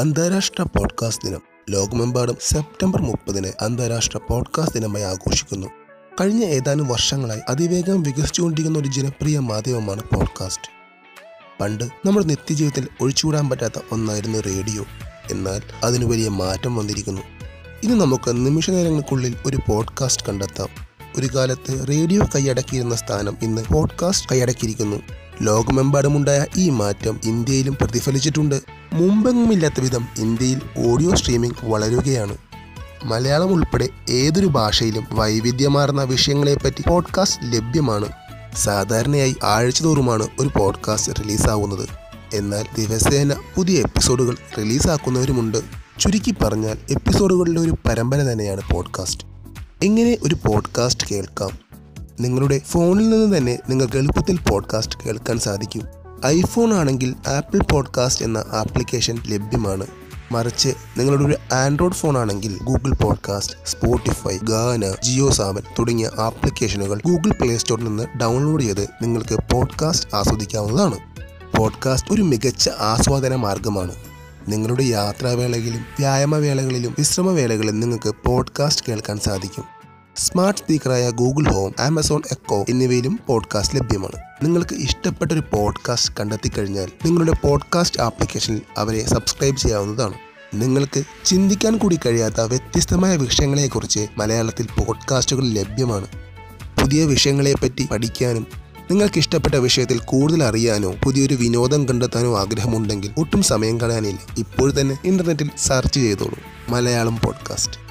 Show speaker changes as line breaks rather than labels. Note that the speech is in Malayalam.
അന്താരാഷ്ട്ര പോഡ്കാസ്റ്റ് ദിനം ലോകമെമ്പാടും സെപ്റ്റംബർ മുപ്പതിന് അന്താരാഷ്ട്ര പോഡ്കാസ്റ്റ് ദിനമായി ആഘോഷിക്കുന്നു. കഴിഞ്ഞ ഏതാനും വർഷങ്ങളായി അതിവേഗം വികസിച്ചുകൊണ്ടിരിക്കുന്ന ഒരു ജനപ്രിയ മാധ്യമമാണ് പോഡ്കാസ്റ്റ് പണ്ട് നമ്മുടെ നിത്യജീവിതത്തിൽ ഒഴിച്ചുകൂടാൻ പറ്റാത്ത ഒന്നായിരുന്നു റേഡിയോ. എന്നാൽ അതിന് വലിയ മാറ്റം വന്നിരിക്കുന്നു. ഇനി നമുക്ക് നിമിഷ നേരങ്ങൾക്കുള്ളിൽ ഒരു പോഡ്കാസ്റ്റ് കണ്ടെത്താം. ഒരു കാലത്ത് റേഡിയോ കൈയടക്കിയിരുന്ന സ്ഥാനം ഇന്ന് പോഡ്കാസ്റ്റ് കൈയടക്കിയിരിക്കുന്നു. ലോകമെമ്പാടുമുണ്ടായ ഈ മാറ്റം ഇന്ത്യയിലും പ്രതിഫലിച്ചിട്ടുണ്ട്. മുമ്പെങ്ങുമില്ലാത്ത വിധം ഇന്ത്യയിൽ ഓഡിയോ സ്ട്രീമിംഗ് വളരുകയാണ്. മലയാളം ഉൾപ്പെടെ ഏതൊരു ഭാഷയിലും വൈവിധ്യമാർന്ന വിഷയങ്ങളെപ്പറ്റി പോഡ്കാസ്റ്റ് ലഭ്യമാണ്. സാധാരണയായി ആഴ്ചതോറുമാണ് ഒരു പോഡ്കാസ്റ്റ് റിലീസാവുന്നത്. എന്നാൽ ദിവസേന പുതിയ എപ്പിസോഡുകൾ റിലീസാക്കുന്നവരുമുണ്ട്. ചുരുക്കി പറഞ്ഞാൽ എപ്പിസോഡുകളുടെ ഒരു പരമ്പര തന്നെയാണ് പോഡ്കാസ്റ്റ്. എങ്ങനെ ഒരു പോഡ്കാസ്റ്റ് കേൾക്കാം? നിങ്ങളുടെ ഫോണിൽ നിന്ന് തന്നെ നിങ്ങൾക്ക് എളുപ്പത്തിൽ പോഡ്കാസ്റ്റ് കേൾക്കാൻ സാധിക്കും. ഐഫോൺ ആണെങ്കിൽ ആപ്പിൾ പോഡ്കാസ്റ്റ് എന്ന ആപ്ലിക്കേഷൻ ലഭ്യമാണ്. മറിച്ച് നിങ്ങളുടെ ഒരു ആൻഡ്രോയിഡ് ഫോൺ ആണെങ്കിൽ Google podcast Spotify Gaana Jio Saavn തുടങ്ങിയ ആപ്ലിക്കേഷനുകൾ ഗൂഗിൾ പ്ലേ സ്റ്റോറിൽ നിന്ന് ഡൗൺലോഡ് ചെയ്ത് നിങ്ങൾക്ക് പോഡ്കാസ്റ്റ് ആസ്വദിക്കാവുന്നതാണ്. പോഡ്കാസ്റ്റ് ഒരു മികച്ച ആസ്വാദന മാർഗമാണ്. നിങ്ങളുടെ യാത്രാവേളകളിലും വ്യായാമവേളകളിലും വിശ്രമവേളകളിലും നിങ്ങൾക്ക് പോഡ്കാസ്റ്റ് കേൾക്കാൻ സാധിക്കും. സ്മാർട്ട് സ്പീക്കറായ ഗൂഗിൾ ഹോം ആമസോൺ എക്കോ എന്നിവയിലും പോഡ്കാസ്റ്റ് ലഭ്യമാണ്. നിങ്ങൾക്ക് ഇഷ്ടപ്പെട്ട ഒരു പോഡ്കാസ്റ്റ് കണ്ടെത്തി കഴിഞ്ഞാൽ നിങ്ങളുടെ പോഡ്കാസ്റ്റ് ആപ്ലിക്കേഷനിൽ അവരെ സബ്സ്ക്രൈബ് ചെയ്യാവുന്നതാണ്. നിങ്ങൾക്ക് ചിന്തിക്കാൻ കൂടി കഴിയാത്ത വ്യത്യസ്തമായ വിഷയങ്ങളെക്കുറിച്ച് മലയാളത്തിൽ പോഡ്കാസ്റ്റുകൾ ലഭ്യമാണ്. പുതിയ വിഷയങ്ങളെപ്പറ്റി പഠിക്കാനും നിങ്ങൾക്ക് ഇഷ്ടപ്പെട്ട വിഷയത്തിൽ കൂടുതൽ അറിയാനോ പുതിയൊരു വിനോദം കണ്ടെത്താനോ ആഗ്രഹമുണ്ടെങ്കിൽ ഒട്ടും സമയം കളയാനില്ല. ഇപ്പോൾ തന്നെ ഇന്റർനെറ്റിൽ സെർച്ച് ചെയ്തോളൂ. മലയാളം പോഡ്കാസ്റ്റ്.